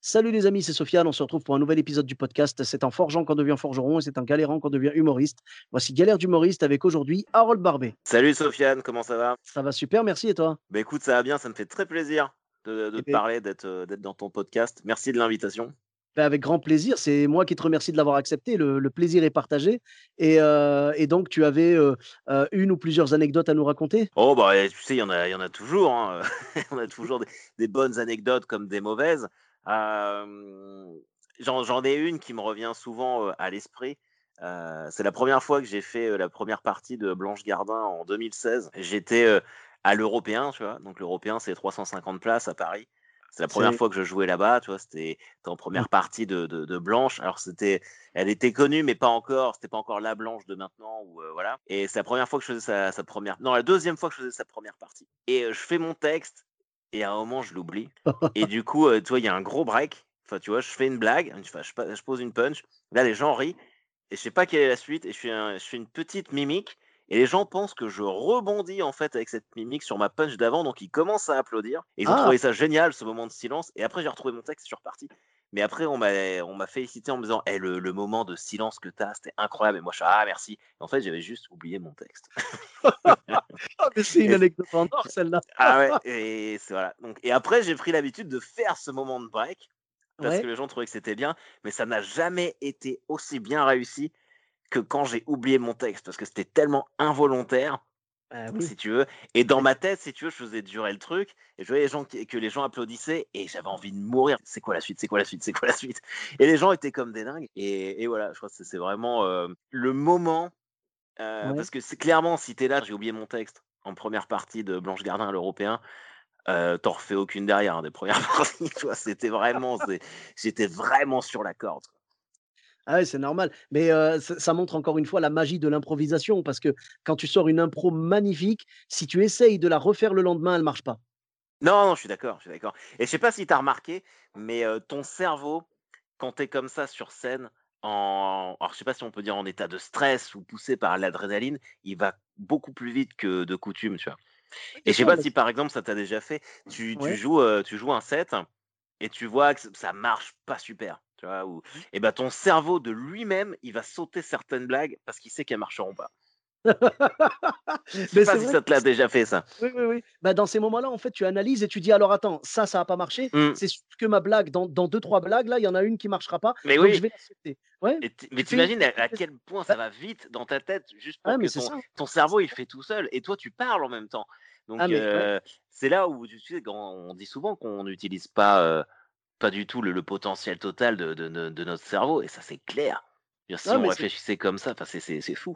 Salut les amis, c'est Sofiane. On se retrouve pour un nouvel épisode du podcast. C'est un forgeant qu'on devient forgeron et c'est un galérant qu'on devient humoriste. Voici Galère d'humoriste avec aujourd'hui Harold Barbet. Salut Sofiane, comment ça va? Ça va super, merci et toi? Bah écoute, ça va bien, ça me fait très plaisir de, de Eh te ben- parler, d'être euh, d'être dans ton podcast. Merci de l'invitation. Ben, Avec grand plaisir. C'est moi qui te remercie de l'avoir accepté. Le, le plaisir est partagé. Et, euh, et donc, tu avais euh, une ou plusieurs anecdotes à nous raconter? Oh bah tu sais, il y en a, il y en a toujours. hein. On a toujours des, des bonnes anecdotes comme des mauvaises. J'en ai une qui me revient souvent à l'esprit. Euh, c'est la première fois que j'ai fait euh, la première partie de Blanche Gardin en 2016. J'étais euh, à l'Européen, tu vois? Donc l'Européen, c'est 350 places à Paris. C'est la première fois que je jouais là-bas, tu vois? C'était en première partie de, de, de Blanche. Alors c'était, elle était connue, mais pas encore. C'était pas encore la Blanche de maintenant, ou voilà. Et c'est la première fois que je faisais sa, sa première, non, la deuxième fois que je faisais sa première partie. Et je fais mon texte, et à un moment je l'oublie. Et du coup, euh, tu vois, il y a un gros break. Enfin, tu vois, je fais une blague, enfin, je, pose une punch. Là, les gens rient, et je sais pas quelle est la suite. Et je fais, un- je fais une petite mimique. Et les gens pensent que je rebondis en fait avec cette mimique sur ma punch d'avant, donc ils commencent à applaudir. Et ils ont Ah. trouvé ça génial, ce moment de silence. Et après, j'ai retrouvé mon texte, je suis reparti. Mais après, on m'a, félicité en me disant, Eh, le, le moment de silence que tu as, c'était incroyable. Et moi, je suis ah merci. Et en fait, j'avais juste oublié mon texte. Mais C'est une anecdote en or, celle-là. ah ouais. Et c'est voilà. Donc, et après, j'ai pris l'habitude de faire ce moment de break parce Ouais. que les gens trouvaient que c'était bien, mais ça n'a jamais été aussi bien réussi que quand j'ai oublié mon texte parce que c'était tellement involontaire Ah oui. si tu veux. Et dans ma tête, si tu veux, je faisais durer le truc et je voyais les gens qui- que les gens applaudissaient et j'avais envie de mourir. C'est quoi la suite? C'est quoi la suite? C'est quoi la suite? Et les gens étaient comme des dingues. Et, et voilà, je crois que c'est- vraiment euh, le moment euh, Ouais. parce que c'est clairement si t'es là, j'ai oublié mon texte en première partie de Blanche Gardin à l'Européen. Euh, T'en refais aucune derrière hein, des premières parties. C'était vraiment, j'étais vraiment sur la corde. Ah ouais, c'est normal. Mais euh, ça, ça montre encore une fois la magie de l'improvisation parce que quand tu sors une impro magnifique, si tu essayes de la refaire le lendemain, elle marche pas. Non, non, je suis d'accord, je suis d'accord. Et je sais pas si tu as remarqué, mais euh, ton cerveau, quand tu es comme ça sur scène, en, alors je sais pas si on peut dire en état de stress ou poussé par l'adrénaline, il va beaucoup plus vite que de coutume, tu vois? Et je sais pas si par exemple ça t'a déjà fait, tu, tu Ouais. joues, euh, tu joues un set et tu vois que ça marche pas super, tu vois, ou, et ben ton cerveau de lui-même, il va sauter certaines blagues parce qu'il sait qu'elles marcheront pas. Je sais Mais pas si ça te l'a déjà fait ça. Oui, oui, oui. Bah, dans ces moments-là, en fait, tu analyses et tu dis alors attends, ça, ça n'a pas marché. Mm. C'est sûr que ma blague, dans, dans deux, trois blagues, là, il y en a une qui marchera pas. Mais donc oui. je vais la sauter. Ouais, Et t- mais t'imagines à, à quel point ça va vite dans ta tête juste pour que ton, ça. ton cerveau il fait tout seul et toi tu parles en même temps. Donc Ah, ouais. euh, c'est là où tu sais on dit souvent qu'on n'utilise pas euh, pas du tout le, le potentiel total de, de- notre cerveau et ça c'est clair. Dire, Si Ouais, on réfléchissait comme ça, c'est- fou.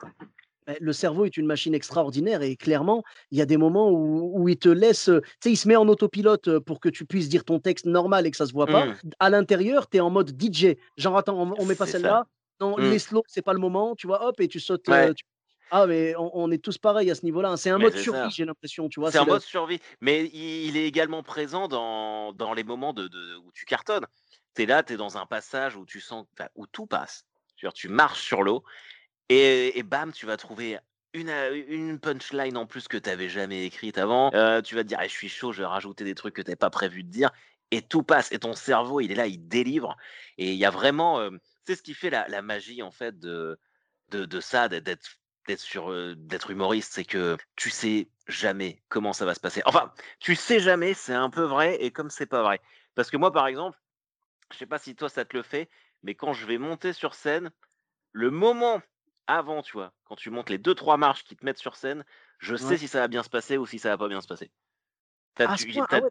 Le cerveau est une machine extraordinaire et clairement, il y a des moments où, où il te laisse, euh, tu sais, il se met en autopilote euh, pour que tu puisses dire ton texte normal et que ça se voit pas. Mm. À l'intérieur, tu es en mode DJ. Genre, attends, on, on met pas celle-là. Non, Mm. les slow, c'est pas le moment, tu vois, hop, et tu sautes. Ouais. euh, tu- Ah, mais on, on est tous pareils à ce niveau-là. hein. C'est un Mais mode survie, j'ai l'impression, tu vois. C'est un mode survie, mais il, est également présent dans, dans les moments de, de- où tu cartonnes. Tu es là, tu es dans un passage où tu sens où tout passe. Tu, vois, tu marches sur l'eau et, et bam, tu vas trouver une, une punchline en plus que tu n'avais jamais écrite avant. Euh, tu vas te dire, Ah, je suis chaud, je vais rajouter des trucs que tu pas prévu de dire. Et tout passe. Et ton cerveau, il est là, il délivre. Et il y a vraiment. euh, c'est ce qui fait la, la magie, en fait, de, de, de ça, d'être d'être sur d'être humoriste, c'est que tu sais jamais comment ça va se passer. Enfin, tu sais jamais, c'est un peu vrai et comme c'est pas vrai. Parce que moi, par exemple, je sais pas si toi ça te le fait, mais quand je vais monter sur scène, le moment avant, tu vois, quand tu montes les deux trois marches qui te mettent sur scène, je sais Ouais. si ça va bien se passer ou si ça va pas bien se passer. T'as tu- ah ouais,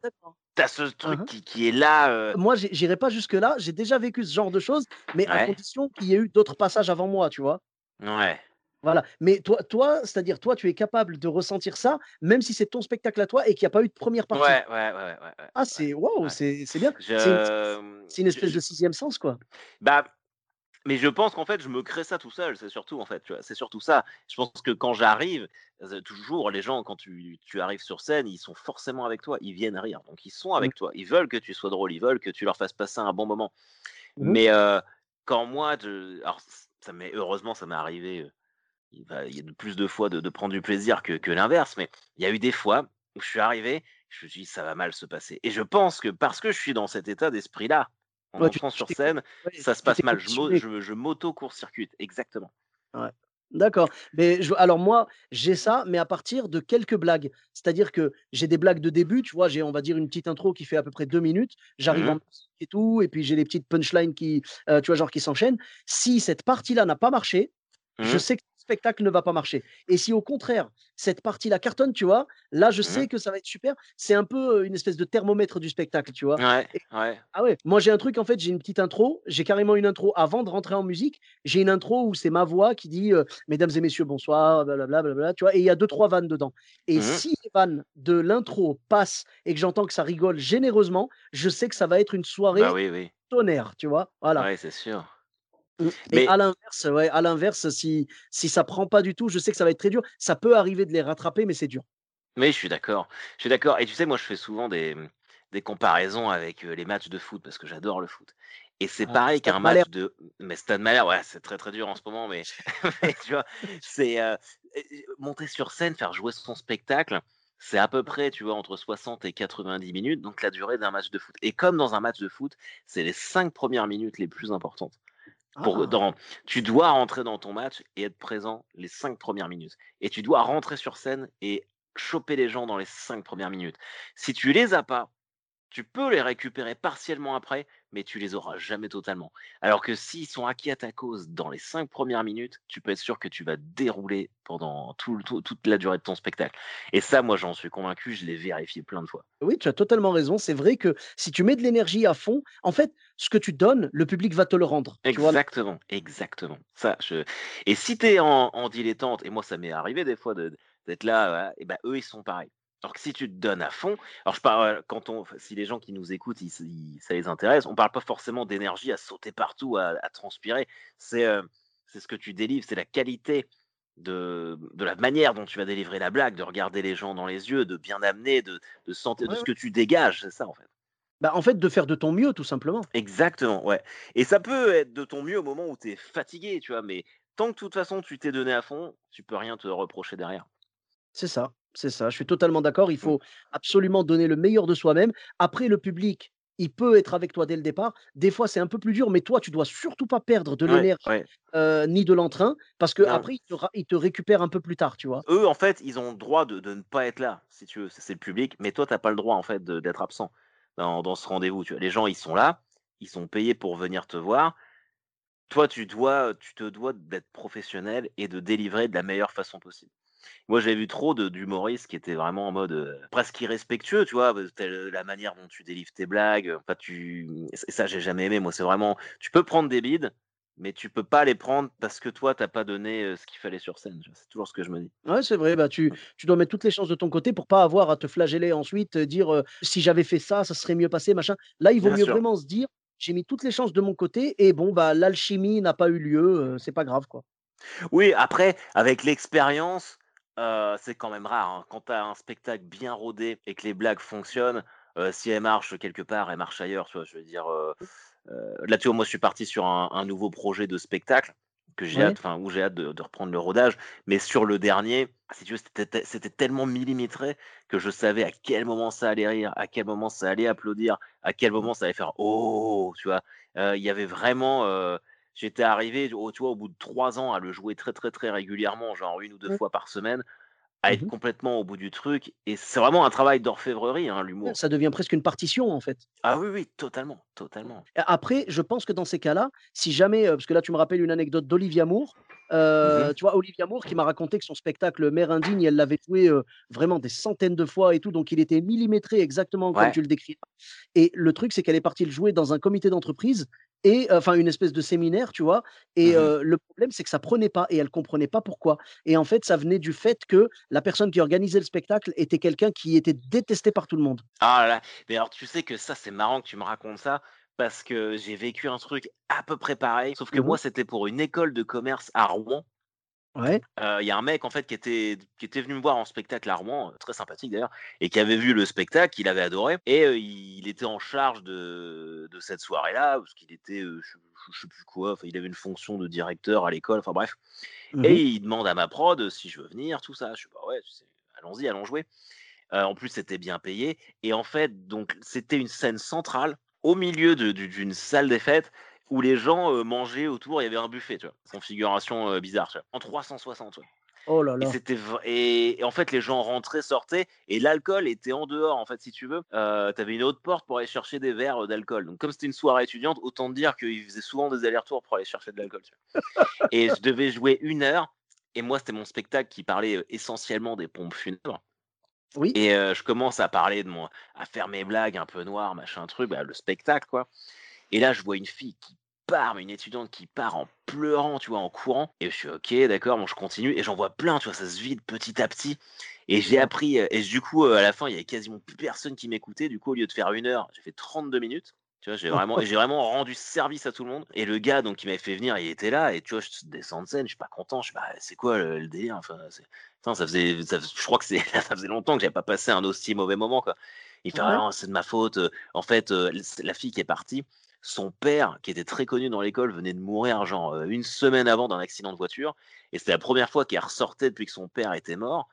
t'as ce truc qui, qui est là. euh, Moi, j'irai pas jusque-là. J'ai déjà vécu ce genre de choses, mais à condition qu'il y ait eu d'autres passages avant moi, tu vois? Ouais. Voilà. Mais toi toi, c'est-à-dire, toi, tu es capable de ressentir ça, même si c'est ton spectacle à toi et qu'il y a pas eu de première partie? ouais, ouais, ouais, ouais, ouais, Ah, c'est waouh, ouais. c'est bien. Je, C'est une espèce je de sixième sens, quoi. bah, mais je pense qu'en fait, je me crée ça tout seul, c'est surtout, en fait? C'est surtout ça. Je pense que quand j'arrive, ze toujours les gens quand tu tu arrives sur scène, ils sont forcément avec toi, ils viennent rire, donc ils sont Mmh. avec toi. Ils veulent que tu sois drôle, ils veulent que tu leur fasses passer un bon moment. Mmh mh. Mais, heu, quand moi je alors ça m'est heureusement ça m'est arrivé, heu, il va il y a plus de fois de de prendre du plaisir que que l'inverse, mais il y a eu des fois où je suis arrivé, je me suis dit: «Ça va mal se passer» et je pense que parce que je suis dans cet état d'esprit-là, en Ouais, entrant sur scène, ouais, ça se passe mal. Je m'auto-court-circuite, exactement. Ouais. D'accord. Mais je alors moi, j'ai ça, mais à partir de quelques blagues. C'est-à-dire que j'ai des blagues de début, tu vois? J'ai, on va dire, une petite intro qui fait à peu près 2 minutes. Mmh J'arrive en mh. musique et tout, et puis j'ai les petites punchlines qui, heu, tu vois, genre qui s'enchaînent. Si cette partie-là n'a pas marché, je Mmh mh. sais que spectacle ne va pas marcher et si au contraire, cette partie-là cartonne, tu vois? Là, je Mmh mh. sais que ça va être super. C'est un peu, heu, une espèce de thermomètre du spectacle, tu vois? Ouais, Et ouais. ah ouais, moi j'ai un truc en fait, j'ai une petite intro, j'ai carrément une intro avant de rentrer en musique. J'ai une intro où c'est ma voix qui dit, heu: «Mesdames et messieurs, bonsoir, blablabla, blablabla», tu vois? Et il y a 2-3 vannes dedans et Mmh mh. si les vannes de l'intro passent et que j'entends que ça rigole généreusement, je sais que ça va être une Bah, soirée oui, oui. tonnerre, tu vois? Voilà. Ouais, c'est sûr. Et Mais à l'inverse, ouais, à l'inverse, si si ça prend pas du tout, je sais que ça va être très dur. Ça peut arriver de les rattraper, mais c'est dur. Oui, je suis d'accord. Je suis d'accord et tu sais, moi, je fais souvent des, des comparaisons avec, heu, les matchs de foot parce que j'adore le foot et c'est Ah, pareil qu'un match de mais Stade Malherbe, ouais, c'est très, très dur en ce moment, mais mais tu vois? C'est, et monter sur scène, faire jouer son spectacle, c'est à peu près, tu vois, entre 60 et 90 minutes, donc la durée d'un match de foot et comme dans un match de foot, c'est les 5 premières minutes les plus importantes. Pour Ah! dans tu dois rentrer dans ton match et être présent les 5 premières minutes et tu dois rentrer sur scène et choper les gens dans les 5 premières minutes. Si tu les as pas, tu peux les récupérer partiellement après, mais tu les auras jamais totalement. Alors que s'ils sont acquis à ta cause dans les 5 premières minutes, tu peux être sûr que tu vas dérouler pendant tout le tout toute la durée de ton spectacle et ça, moi, j'en suis convaincu, je l'ai vérifié plein de fois. Oui, tu as totalement raison. C'est vrai que si tu mets de l'énergie à fond, en fait, ce que tu donnes, le public va te le rendre? Exactement, exactement. Ça, je et si tu es en en dilettante et moi ça m'est arrivé des fois de d'être là, voilà et bah, eux, ils sont pareils. Alors que si tu te donnes à fond alors je parle, quand on si les gens qui nous écoutent, ils s ils ça les intéresse, on parle pas forcément d'énergie à sauter partout, à à transpirer. C'est, heu, c'est ce que tu délivres, c'est la qualité de de la manière dont tu vas délivrer la blague, de regarder les gens dans les yeux, de bien amener, de de sentir de ce que tu dégages, c'est ça, en fait. Bah, en fait, de faire de ton mieux, tout simplement. Exactement, ouais et ça peut être de ton mieux au moment où tu es fatigué, tu vois? Mais tant que de toute façon tu t'es donné à fond, tu peux rien te reprocher derrière. C'est ça, c'est ça. Je suis totalement d'accord. Il Mmh. faut absolument donner le meilleur de soi-même. Après, le public, il peut être avec toi dès le départ. Des fois, c'est un peu plus dur, mais toi, tu dois surtout pas perdre de l'énergie, ouais. ni de l'entrain parce Non, qu'après, il te ra il te récupère un peu plus tard, tu vois? eux, en fait, ils ont le droit de de ne pas être là, si tu veux, c'est le public, mais toi, tu as pas le droit, en fait, d'être absent dans dans ce rendez-vous? Les gens, ils sont là, ils sont payés pour venir te voir. Toi, tu dois, tu te dois d'être professionnel et de délivrer de la meilleure façon possible. Moi, j'ai vu trop d'humoristes qui étaient vraiment en mode, presque irrespectueux, tu vois? La manière dont tu délivres tes blagues, enfin tu ç ça, j'ai jamais aimé. Moi, c'est vraiment tu peux prendre des bides, mais tu peux pas les prendre parce que toi, tu as pas donné, ce qu'il fallait sur scène? C'est toujours ce que je me dis. Ouais, c'est vrai, bah, tu Mmh. tu dois mettre toutes les chances de ton côté pour pas avoir à te flageller ensuite, dire, «Si j'avais fait ça, ça serait mieux passé», machin. Là, il vaut Bien mieux sûr. vraiment se dire: «J'ai mis toutes les chances de mon côté et bon, bah, l'alchimie n'a pas eu lieu, c'est pas grave, quoi». Oui, après, avec l'expérience, c'est quand même rare, hein. Quand tu as un spectacle bien rodé et que les blagues fonctionnent, si elles marchent quelque part, elles marchent ailleurs, tu vois? Je veux dire, heu, là, tu vois, moi, je suis parti sur un un nouveau projet de spectacle que j'ai Ouais. hâte enfin, où j'ai hâte de de reprendre le rodage. Mais sur le dernier, si tu veux, c'était tellement millimétré que je savais à quel moment ça allait rire, à quel moment ça allait applaudir, à quel moment ça allait faire: «Oh!» tu vois? Il y avait vraiment, J'étais arrivé au tu vois, au bout de 3 ans à le jouer très, très, très régulièrement, genre une ou 2 Ouais. fois par semaine, à être Mmh complètement au bout du truc et c'est vraiment un travail d'orfèvrerie, hein, l'humour. ça devient presque une partition, en fait. Ah oui, oui, totalement, totalement. Après, je pense que dans ces cas-là, si jamais, parce que là, tu me rappelles une anecdote d'Olivia Moore, Mmh tu vois? Olivia Moore qui m'a raconté que son spectacle Mère indigne, elle l'avait joué, vraiment des centaines de fois et tout, donc il était millimétré exactement comme tu le décris et le truc, c'est qu'elle est partie le jouer dans un comité d'entreprise et enfin une espèce de séminaire, tu vois? Et Mmh le problème, c'est que ça prenait pas et elle comprenait pas pourquoi. Et en fait, ça venait du fait que la personne qui organisait le spectacle était quelqu'un qui était détesté par tout le monde. Ah là là, mais alors tu sais que ça, c'est marrant que tu me racontes ça parce que j'ai vécu un truc à peu près pareil, sauf que Mmh moi, c'était pour une école de commerce à Rouen. Ouais. Heu, il y a un mec en fait qui était qui était venu me voir en spectacle à Rouen, heu, très sympathique d'ailleurs et qui avait vu le spectacle, qu'il avait adoré et il était en charge de de cette soirée-là parce qu'il était, je je sais plus quoi, il avait une fonction de directeur à l'école, enfin bref et Mmh il demande à ma prod, si je veux venir, tout ça. Je fais: «Bah ouais, tu sais, allons-y, allons jouer». Heu, en plus, c'était bien payé et en fait, donc c'était une scène centrale au milieu d'une salle des fêtes où les gens, mangeaient autour. Il y avait un buffet, tu vois? Configuration, bizarre, tu vois? En 360, ouais Oh là et là. c'était v et et en fait, les gens rentraient, sortaient et l'alcool était en dehors, en fait, si tu veux. Heu, tu avais une autre porte pour aller chercher des verres, d'alcool. Donc comme c'était une soirée étudiante, autant te dire qu'ils faisaient souvent des allers-retours pour aller chercher de l'alcool? Et je devais jouer une heure et moi, c'était mon spectacle qui parlait, essentiellement des pompes funèbres. Oui. Et je commence à parler de mon à faire mes blagues un peu noires, machin truc, bah, le spectacle, quoi. Et là, je vois une fille qui part, mais une étudiante qui part en pleurant, tu vois, en courant. Et je suis OK, d'accord, bon, je continue et j'en vois plein, tu vois, ça se vide petit à petit. Et j'ai appris, et du coup, heu, à la fin, il y avait quasiment plus personne qui m'écoutait. Du coup, au lieu de faire une heure, j'ai fait 32 minutes. Tu vois, j'ai vraiment et j'ai vraiment rendu service à tout le monde. Et le gars, donc, qui m'avait fait venir, il était là. Et tu vois, je descends de scène, je suis pas content. Je suis «Bah, c'est quoi le le délire?» enfin, c'est putain, ça faisait ça je crois que c'est ça faisait longtemps que j'avais pas passé un aussi mauvais moment, quoi. Il fait: «Ah Ouais. non, c'est de ma faute, en fait, la fille qui est partie, son père, qui était très connu dans l'école, venait de mourir genre, 1 semaine avant d'un accident de voiture et c'était la première fois qu'elle ressortait depuis que son père était mort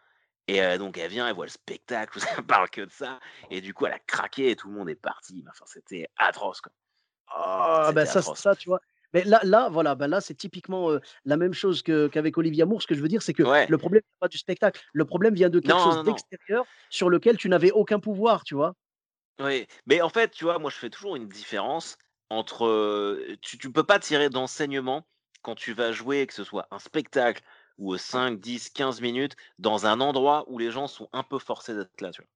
et donc elle vient, elle voit le spectacle, ça parle que de ça et du coup, elle a craqué et tout le monde est parti. Enfin, c'était atroce, quoi. Ah bah, C'était ça ça, tu vois? Mais là là, voilà, bah, là, c'est typiquement, la même chose que qu'avec Olivia Moore. Ce que je veux dire, c'est que Ouais. le problème vient pas du spectacle. Le problème vient de quelque Non, chose non, non. d'extérieur sur lequel tu n'avais aucun pouvoir, tu vois? Oui, mais en fait, tu vois, moi, je fais toujours une différence entre, tu tu peux pas tirer d'enseignement quand tu vas jouer, que ce soit un spectacle ou, heu, Ouais. 5-10-15 minutes dans un endroit où les gens sont un peu forcés d'être là, tu vois?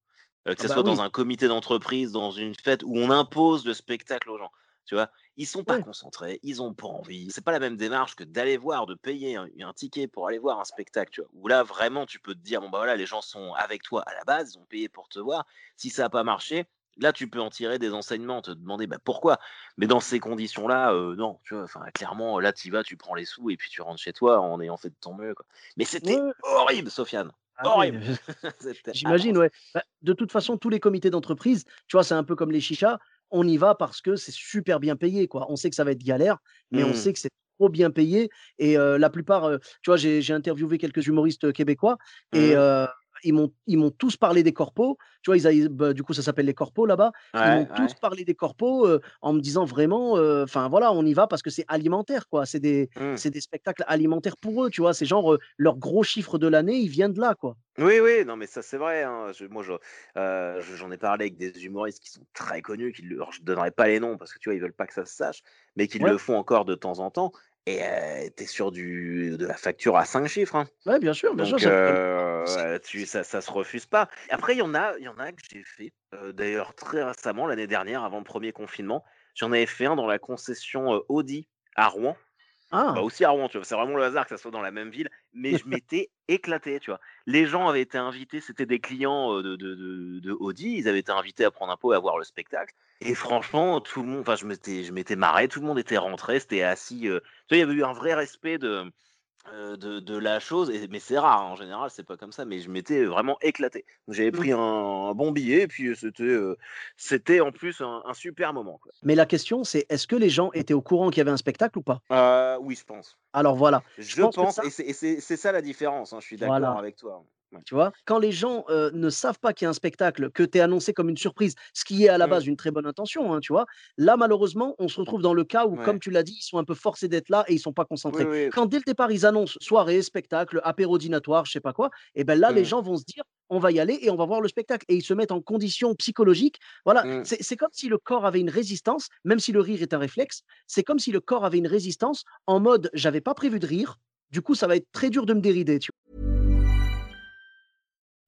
Heu, que Ah ça bah, soit dans un comité d'entreprise, dans une fête où on impose le spectacle aux gens, tu vois? Ils sont pas Ouais. concentrés, ils ont pas envie. C'est pas la même démarche que d'aller voir, de payer un un ticket pour aller voir un spectacle, tu vois? Où là, vraiment, tu peux te dire: «Bon, bah, voilà, les gens sont avec toi à la base, ils ont payé pour te voir. Si ça a pas marché, là, tu peux en tirer des enseignements, te demander, bah, pourquoi?» mais dans ces conditions-là, non, tu vois? Clairement, là, tu y vas, tu prends les sous et puis tu rentres chez toi en ayant fait de ton mieux, quoi. Mais c'était ouais. horrible, Sofiane, Ah oui, j'imagine, ouais. Bah, de toute façon, tous les comités d'entreprise, tu vois, c'est un peu comme les chichas. On y va parce que c'est super bien payé, quoi. On sait que ça va être galère, mais on Mmh. sait que c'est trop bien payé et la plupart, tu vois, j'ai interviewé quelques humoristes, québécois et Mmh. Ils m'ont ils m'ont tous parlé des corpos. Tu vois, ils a ils bah, du coup, ça s'appelle les corpos là-bas. Ils m'ont Ouais, tous parlé des corpos, en me disant vraiment, enfin voilà, on y va parce que c'est alimentaire, quoi. C'est des Mmh. c'est des spectacles alimentaires pour eux, tu vois? C'est genre, heu, leur gros chiffre de l'année, il vient de là, quoi. Oui, oui, non, mais ça, c'est vrai, hein. Je moi, je j'en ai parlé avec des humoristes qui sont très connus, qui le alors je donnerai pas les noms parce que, tu vois, ils veulent pas que ça se sache, mais qui Ouais, le font encore de temps en temps et heu, tu es sur du de la facture à 5 chiffres, hein. ouais, bien sûr, bien sûr, Donc ça c'est heu, tu ça ça se refuse pas. Après, il y en a il y en a que j'ai fait, d'ailleurs très récemment, l'année dernière, avant le premier confinement. J'en avais fait un dans la concession, Audi à Rouen. Bah, ah! aussi à Rouen, tu vois? C'est vraiment le hasard que ça soit dans la même ville, mais je m'étais éclaté, tu vois? Les gens avaient été invités, c'était des clients, de de de de Audi, ils avaient été invités à prendre un pot et à voir le spectacle et franchement, tout le monde enfin, je m'étais je m'étais marré, tout le monde était rentré, c'était assis, tu vois? Il y avait eu un vrai respect de, heu, de de la chose et mais c'est rare, hein, en général, c'est pas comme ça, mais je m'étais vraiment éclaté. J'avais Mmh. pris un un bon billet et puis, c'était, heu, c'était en plus un un super moment, quoi. Mais la question, c'est est-ce que les gens étaient au courant qu'il y avait un spectacle ou pas? Oui, je pense. Alors voilà, je Je pense que pense ça et c'est ça la différence, hein, je suis d'accord voilà. avec toi. Tu vois? Quand les gens, ne savent pas qu'il y a un spectacle, que tu es annoncé comme une surprise, ce qui est à la Mmh. base une très bonne intention, hein, tu vois? Là, malheureusement, on se retrouve dans le cas où, comme tu l'as dit, ils sont un peu forcés d'être là et ils sont pas Oui, concentrés. oui. Quand dès le départ, ils annoncent soirée, spectacle, apéro dînatoire, je sais pas quoi et ben là, les Mmh. gens vont se dire: «On va y aller et on va voir le spectacle» et ils se mettent en condition psychologique. Voilà, Mmh. c'est c'est comme si le corps avait une résistance, même si le rire est un réflexe, c'est comme si le corps avait une résistance en mode: «J'avais pas prévu de rire, du coup, ça va être très dur de me dérider», tu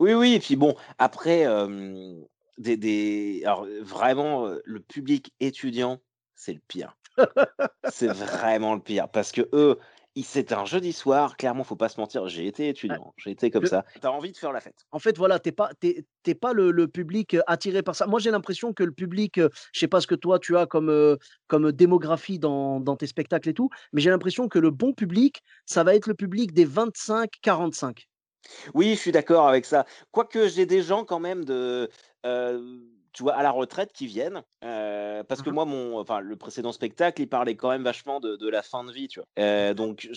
Oui, oui, et puis bon, après, hem, des des alors, vraiment, heu, le public étudiant, c'est le pire. C'est vraiment le pire parce qu'eux, ils c'est un jeudi soir, clairement, faut pas se mentir, j'ai été étudiant, j'ai été comme Le ça. Tu as envie de faire la fête. En fait, voilà, tu es pas tu es tu es pas le le public, heu, attiré par ça. Moi, j'ai l'impression que le public, heu, je sais pas ce que toi tu as comme, heu, comme démographie dans dans tes spectacles et tout, mais j'ai l'impression que le bon public, ça va être le public des 25-45. Oui, je suis d'accord avec ça. Quoique j'ai des gens quand même de, tu vois, à la retraite qui viennent, parce que Mmh mh. moi mon enfin, le précédent spectacle, il parlait quand même vachement de de la fin de vie, tu vois? Donc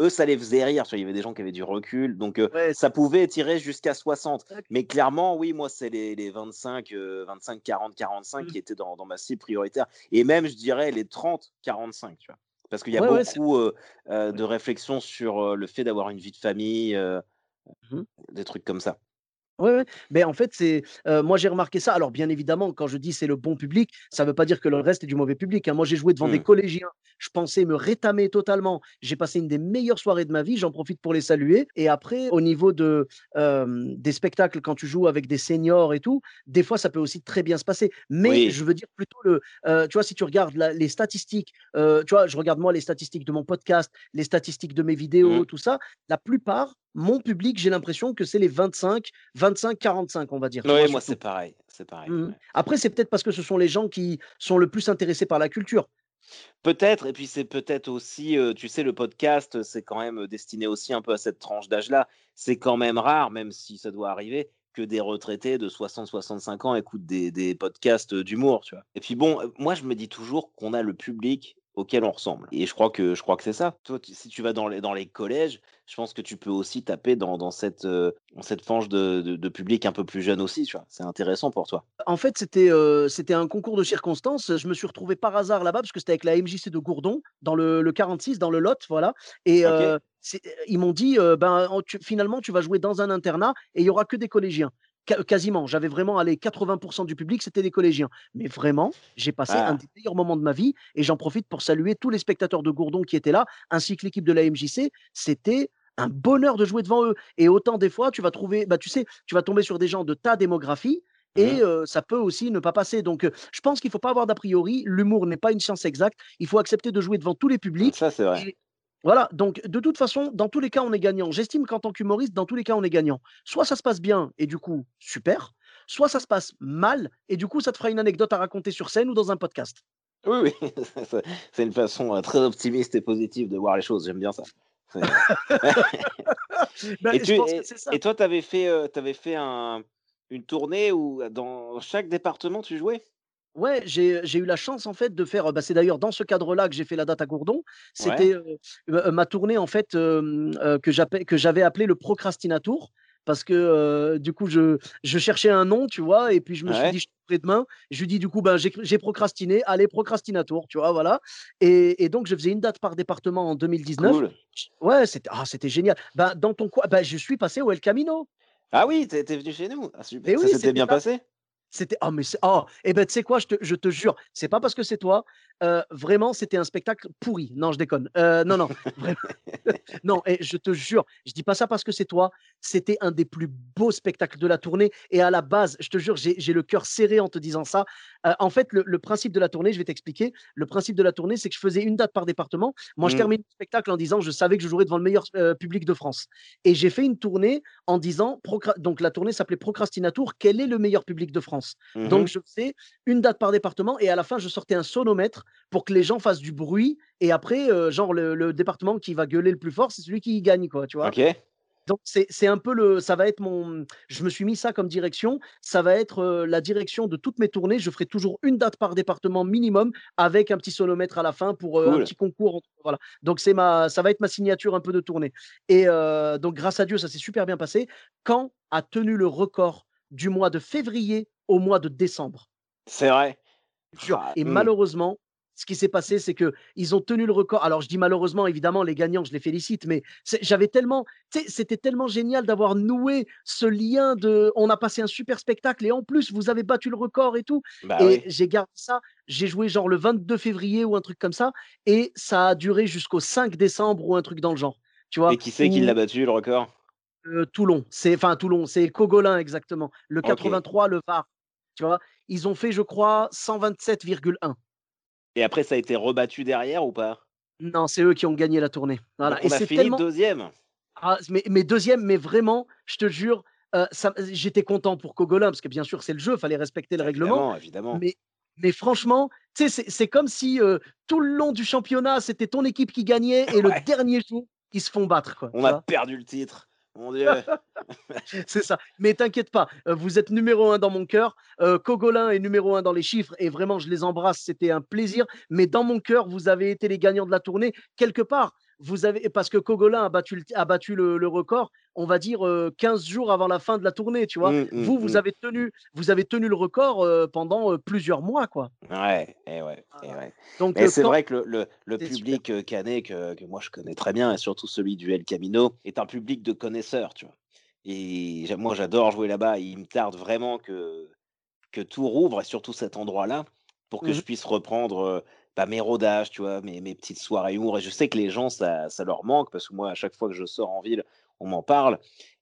eux, ça les faisait rire, tu vois? Il y avait des gens qui avaient du recul, donc Ouais, ça pouvait tirer jusqu'à 60. Tac. Mais clairement, oui, moi, c'est les les 25, heu, 25-40-45 Mmh. qui étaient dans dans ma cible prioritaire et même, je dirais, les 30-45, tu vois? Parce qu'il y a Ouais, beaucoup, de réflexions sur, le fait d'avoir une vie de famille, Mmh mh. des trucs comme ça. Ouais, ouais. Beh, en fait, c'est, moi, j'ai remarqué ça. Alors, bien évidemment, quand je dis: «C'est le bon public», ça veut pas dire que le reste est du mauvais public, hein. Moi, j'ai joué devant des Mmh. collégiens, je pensais me rétamer totalement. J'ai passé une des meilleures soirées de ma vie, j'en profite pour les saluer et après, au niveau de, des spectacles, quand tu joues avec des seniors et tout, des fois, ça peut aussi très bien se passer. Mais Oui. je veux dire plutôt le, tu vois, si tu regardes la les statistiques, tu vois, je regarde moi les statistiques de mon podcast, les statistiques de mes vidéos, Mmh. tout ça, la plupart, mon public, j'ai l'impression que c'est les 25-25-45, on va dire, Ouais, moi, c'est pareil, c'est pareil, Mmh ouais. Après, c'est peut-être parce que ce sont les gens qui sont le plus intéressés par la culture. Peut-être et puis c'est peut-être aussi, heu, tu sais, le podcast, c'est quand même, destiné aussi un peu à cette tranche d'âge-là. C'est quand même rare, même si ça doit arriver, que des retraités de 60-65 ans écoutent des des podcasts, heu, d'humour, tu vois? Et puis bon, moi, je me dis toujours qu'on a le public auquel on ressemble et je crois que je crois que c'est ça. Toi, si tu vas dans les dans les collèges, je pense que tu peux aussi taper dans dans cette, heu, dans cette fange de de de public un peu plus jeune aussi, tu vois? C'est intéressant pour toi. En fait, c'était, heu, c'était un concours de circonstances. Je me suis retrouvé par hasard là-bas parce que c'était avec la MJC de Gourdon, dans le le 46, dans le Lot, voilà et c'est ils m'ont dit, «Ben, tu finalement, tu vas jouer dans un internat et il y aura que des collégiens». Qua quasiment, j'avais vraiment, allez, 80% du public, c'était des collégiens. Mais vraiment, j'ai passé un Ah! des meilleurs moments de ma vie et j'en profite pour saluer tous les spectateurs de Gourdon qui étaient là, ainsi que l'équipe de la MJC. C'était un bonheur de jouer devant eux et autant des fois, tu vas trouver bah, tu sais, tu vas tomber sur des gens de ta démographie Mmh et heu, ça peut aussi ne pas passer. Donc heu, je pense qu'il faut pas avoir d'a priori. L'humour n'est pas une science exacte. Il faut accepter de jouer devant tous les Mmh, publics ça, c'est vrai. et voilà, donc de toute façon, dans tous les cas, on est gagnant. J'estime qu'en tant qu'humoriste, dans tous les cas, on est gagnant. Soit ça se passe bien et du coup, super, soit ça se passe mal et du coup, ça te fera une anecdote à raconter sur scène ou dans un podcast. Oui, oui, c'est une façon, heu, très optimiste et positive de voir les choses, j'aime bien ça. Bah, et tu ça. toi, tu avais fait, avais fait un une tournée où dans chaque département, tu jouais? Ouais, j'ai j'ai eu la chance en fait de faire, bah, c'est d'ailleurs dans ce cadre-là que j'ai fait la date à Gourdon. C'était, ma tournée en fait, que j'appelle que j'avais appelée le Procrastinatour parce que, du coup je je cherchais un nom, tu vois? Et puis je me suis dit. «Je suis après-demain». Je lui dis du coup: «Ben, j'ai j'ai procrastiné, allez Procrastinatour», tu vois? Voilà et et donc je faisais une date par département en 2019. Cool. Ouais, c'était ah, c'était génial. Ben, dans ton coin, bah, je suis passé au El Camino. Ah oui, tu es tu es venu chez nous? Ah Et ça oui, s'était bien passé? C'était oh mais c'est oh et ben tu sais quoi? Je te je te jure, c'est pas parce que c'est toi, heu, vraiment c'était un spectacle pourri. Non, je déconne. Heu, non, non, non et je te jure, je dis pas ça parce que c'est toi, c'était un des plus beaux spectacles de la tournée et à la base, je te jure, j'ai le cœur serré en te disant ça. Heu, en fait, le le principe de la tournée, je vais t'expliquer. Le principe de la tournée, c'est que je faisais une date par département. Moi, je Mmh. termine le spectacle en disant: «Je savais que je jouerais devant le meilleur heu, public de France» et j'ai fait une tournée en disant donc la tournée s'appelait Procrastinatour, quel est le meilleur public de France? Mmh Donc je faisais une date par département et à la fin, je sortais un sonomètre pour que les gens fassent du bruit et après, heu, genre le le département qui va gueuler le plus fort, c'est celui qui gagne quoi, tu vois? Donc c'est un peu le, ça va être mon, je me suis mis ça comme direction. Ça va être la direction de toutes mes tournées. Je ferai toujours une date par département minimum avec un petit sonomètre à la fin pour un petit concours. Voilà. Donc c'est ma, ça va être ma signature un peu de tournée. Et donc grâce à Dieu, ça s'est super bien passé. Quand a tenu le record du mois de février au mois de décembre C'est vrai. Ah, et mmh. malheureusement, ce qui s'est passé, c'est que ils ont tenu le record. Alors, je dis malheureusement, évidemment, les gagnants, je les félicite, mais j'avais tellement, c'était tellement génial d'avoir noué ce lien de, on a passé un super spectacle et en plus, vous avez battu le record et tout. Bah et j'ai gardé ça. J'ai joué genre le 22 février ou un truc comme ça, et ça a duré jusqu'au 5 décembre ou un truc dans le genre. Tu vois? Et qui c'est qui l'a battu le record? Euh, Toulon. C'est enfin Toulon, c'est Cogolin exactement. Le 83, le Var. Tu vois, ils ont fait, je crois, 127,1. Et après, ça a été rebattu derrière ou pas? Non, c'est eux qui ont gagné la tournée. Voilà. et c'est fini deuxième. Ah, mais, deuxième, mais vraiment, je te jure, euh, j'étais content pour Cogolin, parce que bien sûr, c'est le jeu, il fallait respecter le règlement. Évidemment. Mais, mais franchement, c'est comme si euh, tout le long du championnat, c'était ton équipe qui gagnait et le dernier jour, ils se font battre. Quoi, On a perdu le titre. Mon Dieu. c'est ça. Mais t'inquiète pas, euh, vous êtes numéro un dans mon cœur. Euh, Cogolin est numéro un dans les chiffres et vraiment, je les embrasse. C'était un plaisir. Mais dans mon cœur, vous avez été les gagnants de la tournée quelque part vous avez parce que Cogolin a battu, a battu le, record, on va dire 15 jours avant la fin de la tournée, tu vois? Mmh, mmh, vous, vous mmh. avez tenu, vous avez tenu le record pendant plusieurs mois, quoi. Ouais, et ouais, et ouais. Donc c'est vrai que le, le, public canet que, que, moi je connais très bien et surtout celui du El Camino est un public de connaisseurs, tu vois? Et moi j'adore jouer là-bas. Il me tarde vraiment que que tout rouvre et surtout cet endroit-là pour que je puisse reprendre bah, mes rodages, tu vois, mes, mes petites soirées humour. Et je sais que les gens, ça, ça leur manque parce que moi, à chaque fois que je sors en ville, on m'en parle.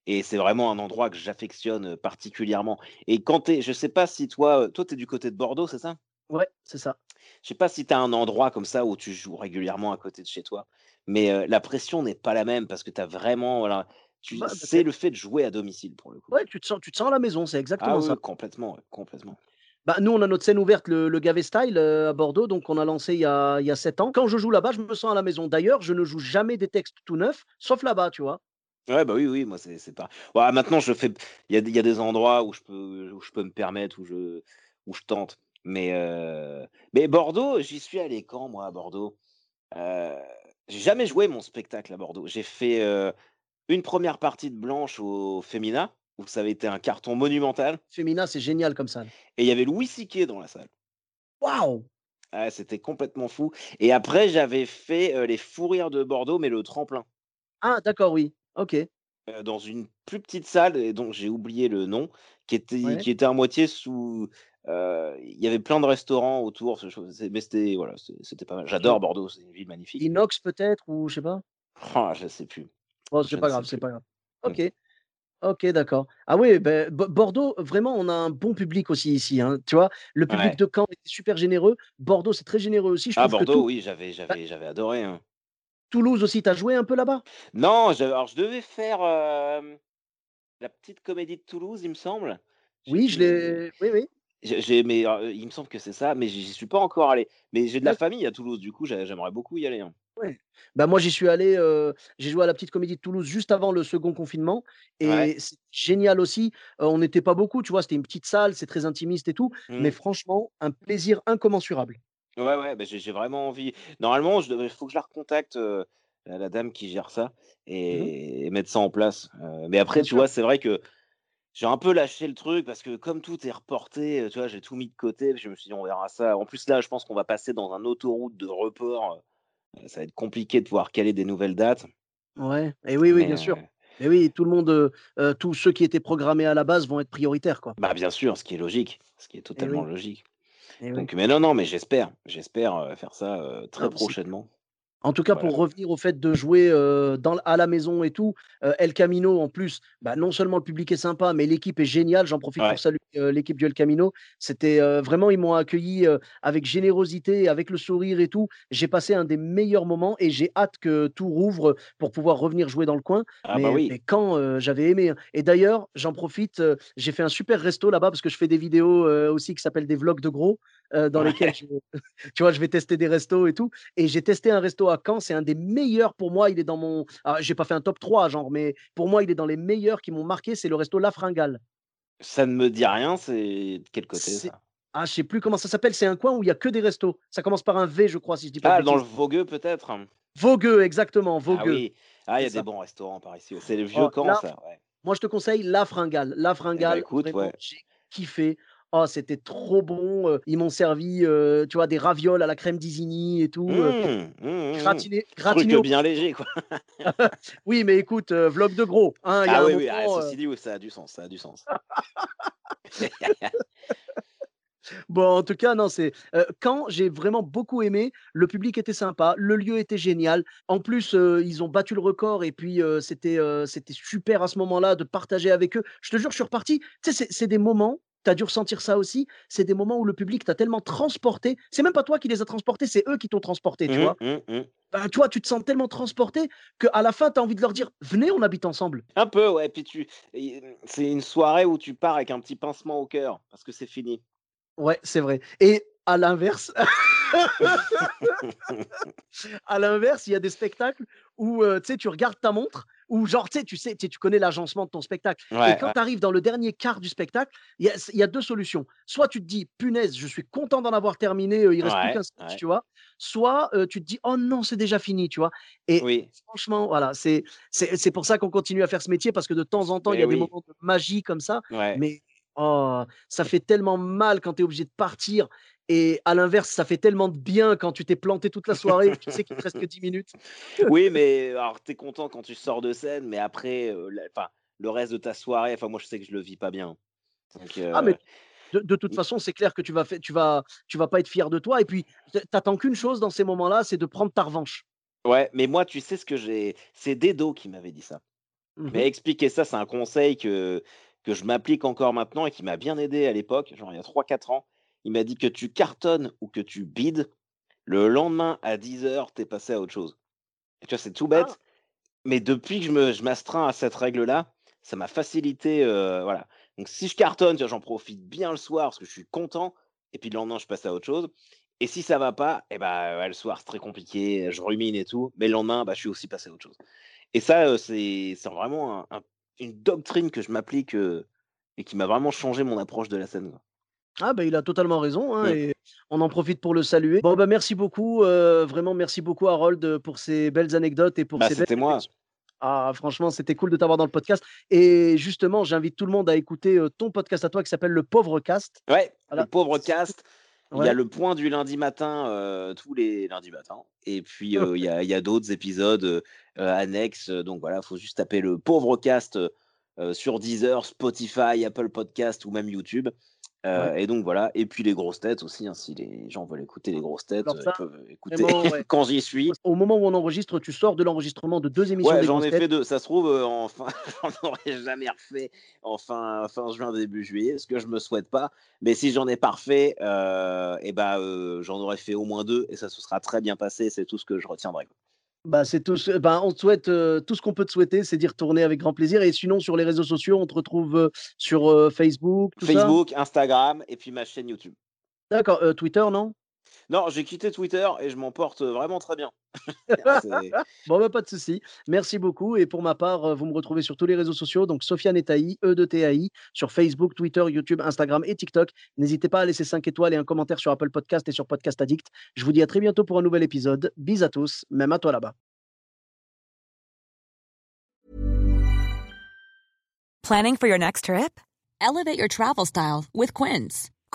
Et c'est vraiment un endroit que j'affectionne particulièrement. Et quand tu es, je sais pas si toi, toi, tu es du côté de Bordeaux, c'est ça? Ouais, c'est ça. Je sais pas si tu as un endroit comme ça où tu joues régulièrement à côté de chez toi, mais la pression n'est pas la même parce que tu as vraiment. Voilà, tu, bah, c'est le fait de jouer à domicile pour le coup. Ouais, tu te sens, tu te sens à la maison, c'est exactement ah, ça. Complètement, complètement. Bah, nous, on a notre scène ouverte, le, le Gavet Style euh, à Bordeaux, donc on a lancé il y a, il y a 7 ans. Quand je joue là-bas, je me sens à la maison. D'ailleurs, je ne joue jamais des textes tout neufs, sauf là-bas, tu vois. Ouais, bah oui, oui, moi, c'est pas. Ouais, maintenant, je fais. Il y a, y a des endroits où je peux, où je peux me permettre, où je, où je tente. Mais, euh, mais Bordeaux, j'y suis allé quand, moi, à Bordeaux? Euh, J'ai jamais joué mon spectacle à Bordeaux. J'ai fait une première partie de Blanche au Femina où ça avait été un carton monumental. Femina, c'est génial comme ça. Et il y avait Louis Siquet dans la salle. Waouh C'était complètement fou. Et après, j'avais fait les fous rires de Bordeaux, mais le tremplin. Ah, d'accord, oui. Ok. dans une plus petite salle, et donc j'ai oublié le nom, qui était, qui était à moitié sous. Il y avait plein de restaurants autour, mais c'était voilà, c'était pas mal. J'adore Bordeaux, c'est une ville magnifique. Inox peut-être, ou je sais pas Ah, je sais plus. Oh, c'est pas grave, c'est pas grave. Mmh. Ok. D'accord. Ah oui, ben, Bordeaux, vraiment, on a un bon public aussi ici, hein, tu vois? Le public de Caen est super généreux. Bordeaux, c'est très généreux aussi. Je Ah, Bordeaux, oui, j'avais bah j'avais j'avais adoré, hein. Toulouse aussi, tu as joué un peu là-bas? Non, alors je devais faire, la petite comédie de Toulouse, il me semble. Oui, je l'ai oui, oui. j'ai mais, il me semble que c'est ça, mais j'y suis pas encore allé. Mais j'ai de la famille à Toulouse, du coup, j'aimerais beaucoup y aller, hein. Ouais. Bah, moi, j'y suis allé, j'ai joué à la Petite Comédie de Toulouse juste avant le second confinement et c'est génial aussi. on n'était pas beaucoup, tu vois? C'était une petite salle, c'est très intimiste et tout, mais mmh. franchement, un plaisir incommensurable. Ouais, ouais, bah, j'ai vraiment envie. Normalement, il faut que je la recontacte, la dame qui gère ça mmh et mettre ça en place. mais après, tu vois, c'est vrai que j'ai un peu lâché le truc parce que comme tout est reporté, tu vois, j'ai tout mis de côté, je me suis dit: «On verra ça». En plus, là, je pense qu'on va passer dans un autoroute de report, ça va être compliqué de pouvoir caler des nouvelles dates. Ouais et oui, oui, bien sûr. Et oui, tout le monde, tous ceux qui étaient programmés à la base vont être prioritaires, quoi. Bah, bien sûr, ce qui est logique, ce qui est totalement logique. Donc mais non, non, mais j'espère, j'espère, faire ça, très prochainement. En tout cas, pour revenir au fait de jouer dans, à la maison et tout, El Camino, en plus, bah, non seulement le public est sympa, mais l'équipe est géniale. J'en profite pour saluer l'équipe du El Camino. C'était vraiment, ils m'ont accueilli avec générosité, avec le sourire et tout. J'ai passé un des meilleurs moments et j'ai hâte que tout rouvre pour pouvoir revenir jouer dans le coin. Ah, bah mais, quand j'avais aimé. Hein. Et d'ailleurs, j'en profite, j'ai fait un super resto là-bas parce que je fais des vidéos aussi qui s'appellent des vlogs de gros, dans lesquels tu vois, je vais tester des restos et tout. Et j'ai testé un resto à Caen, c'est un des meilleurs pour moi. Il est dans mon. Ah, j'ai pas fait un top 3, genre, mais pour moi, il est dans les meilleurs qui m'ont marqué. C'est le resto La Fringale. Ça ne me dit rien, c'est de quel côté ça? Ah, je sais plus comment ça s'appelle. C'est un coin où il y a que des restos. Ça commence par un V, je crois, si je dis pas Ah, dans le. Vogueux peut-être? Vogueux, exactement. Ah Vogueux. oui. Ah, il y a ça. des bons restaurants par ici. C'est le vieux Oh, camp, ça. Ouais. Moi, je te conseille La Fringale. La Fringale, écoute, vraiment, ouais. j'ai kiffé. Oh, c'était trop bon. Ils m'ont servi, euh, tu vois, des ravioles à la crème d'Isigny et tout. Mmh, mmh, mmh. gratiné, Truc au- bien léger, quoi. Oui, mais écoute, vlog de gros. hein, il y a Ah un oui, oui, ah, ceci dit, oui, ça a du sens, ça a du sens. Bon, en tout cas, non, c'est euh, quand j'ai vraiment beaucoup aimé. Le public était sympa, le lieu était génial. En plus, euh, ils ont battu le record et puis euh, c'était c'était super à ce moment-là de partager avec eux. Je te jure, je suis reparti. Tu sais, c'est des moments. Tu as dû ressentir ça aussi. C'est des moments où le public t'a tellement transporté. C'est même pas toi qui les as transportés, c'est eux qui t'ont transporté, tu Mmh, vois. mmh, mmh. Ben, tu vois, tu te sens tellement transporté qu'à la fin, tu as envie de leur dire Venez, on habite ensemble. Un peu, ouais. Puis tu, c'est une soirée où tu pars avec un petit pincement au cœur parce que c'est fini. Ouais, c'est vrai. Et à l'inverse, à l'inverse, il y a des spectacles où euh, tu sais, tu regardes ta montre, ou genre, tu sais, tu sais, tu connais l'agencement de ton spectacle. Ouais, et quand ouais. tu arrives dans le dernier quart du spectacle, il y a, il y a deux solutions. Soit tu te dis, punaise, je suis content d'en avoir terminé, euh, il reste plus qu'un sketch, tu vois. Soit euh, tu te dis, oh non, c'est déjà fini, tu vois. Et Oui. franchement, voilà, c'est c'est c'est pour ça qu'on continue à faire ce métier, parce que de temps en temps, il y a des moments de magie comme ça. Mais oh, ça fait tellement mal quand tu es obligé de partir. Et à l'inverse, ça fait tellement de bien quand tu t'es planté toute la soirée, et tu sais qu'il te reste que 10 minutes. Oui, mais alors t'es content quand tu sors de scène, mais après, euh, la- le reste de ta soirée, enfin, moi je sais que je le vis pas bien. Donc, Ah, mais euh, de, de toute façon, c'est clair que tu vas, tu, vas, tu vas pas être fier de toi. Et puis, t'attends qu'une chose dans ces moments-là, c'est de prendre ta revanche. ouais, mais moi, tu sais ce que j'ai. C'est Dedo qui m'avait dit ça. Mais expliquer ça, c'est un conseil que, que je m'applique encore maintenant et qui m'a bien aidé à l'époque, genre il y a 3-4 ans. Il m'a dit que tu cartonnes ou que tu bides, le lendemain à 10h, t'es passé à autre chose. Et tu vois, c'est tout bête, Ah. mais depuis que je me- je m'astreins à cette règle-là, ça m'a facilité. euh, voilà. Donc si je cartonne, tu vois, j'en profite bien le soir parce que je suis content, et puis le lendemain, je passe à autre chose. Et si ça va pas, eh ben, ouais, le soir, c'est très compliqué, je rumine et tout, mais le lendemain, bah, je suis aussi passé à autre chose. Et ça, euh, c'est c'est vraiment un- un- une doctrine que je m'applique euh, et qui m'a vraiment changé mon approche de la scène. quoi. Ah, bah, il a totalement raison. hein, et on en profite pour le saluer. Bon, bah, merci beaucoup. euh, vraiment, merci beaucoup, Harold, pour ces belles anecdotes et pour Bah, ces belles moi. Ah, franchement, c'était cool de t'avoir dans le podcast. Et justement, j'invite tout le monde à écouter euh, ton podcast à toi qui s'appelle Le Pauvre Cast. Ouais, Voilà. le pauvre cast. Il y a le point du lundi matin, euh, tous les lundis matins. Et puis, euh, il y a, a d'autres épisodes euh, euh, annexes. euh, Donc voilà, il faut juste taper le pauvre cast euh, sur Deezer, Spotify, Apple Podcast ou même YouTube. Euh, Et donc voilà. Et puis les grosses têtes aussi. hein, si les gens veulent écouter les grosses têtes, euh, ça, ils peuvent écouter vraiment, ouais. quand j'y suis. Au moment où on enregistre, tu sors de l'enregistrement de deux émissions Ouais, j'en ai têtes. fait deux. Ça se trouve, euh, en fin, j'en aurais jamais refait en fin, fin juin, début juillet, ce que je me souhaite pas. Mais si j'en ai pas refait, euh, et ben, euh, j'en aurais fait au moins deux et ça se sera très bien passé. C'est tout ce que je retiendrai. Bah, c'est tout ce- ben, on te souhaite euh, tout ce qu'on peut te souhaiter, c'est d'y retourner avec grand plaisir. Et sinon, sur les réseaux sociaux, on te retrouve euh, sur euh, Facebook, tout ça? Facebook, Instagram et puis ma chaîne YouTube. D'accord. Twitter, non? Non, j'ai quitté Twitter et je m'en porte vraiment très bien. Bon, bah, pas de souci. Merci beaucoup. Et pour ma part, vous me retrouvez sur tous les réseaux sociaux. Donc, Sofiane Etaï, E de TAI, sur Facebook, Twitter, YouTube, Instagram et TikTok. N'hésitez pas à laisser 5 étoiles et un commentaire sur Apple Podcast et sur Podcast Addict. Je vous dis à très bientôt pour un nouvel épisode. Bis à tous, même à toi là-bas. Planning for your next trip? Elevate your travel style with Quince.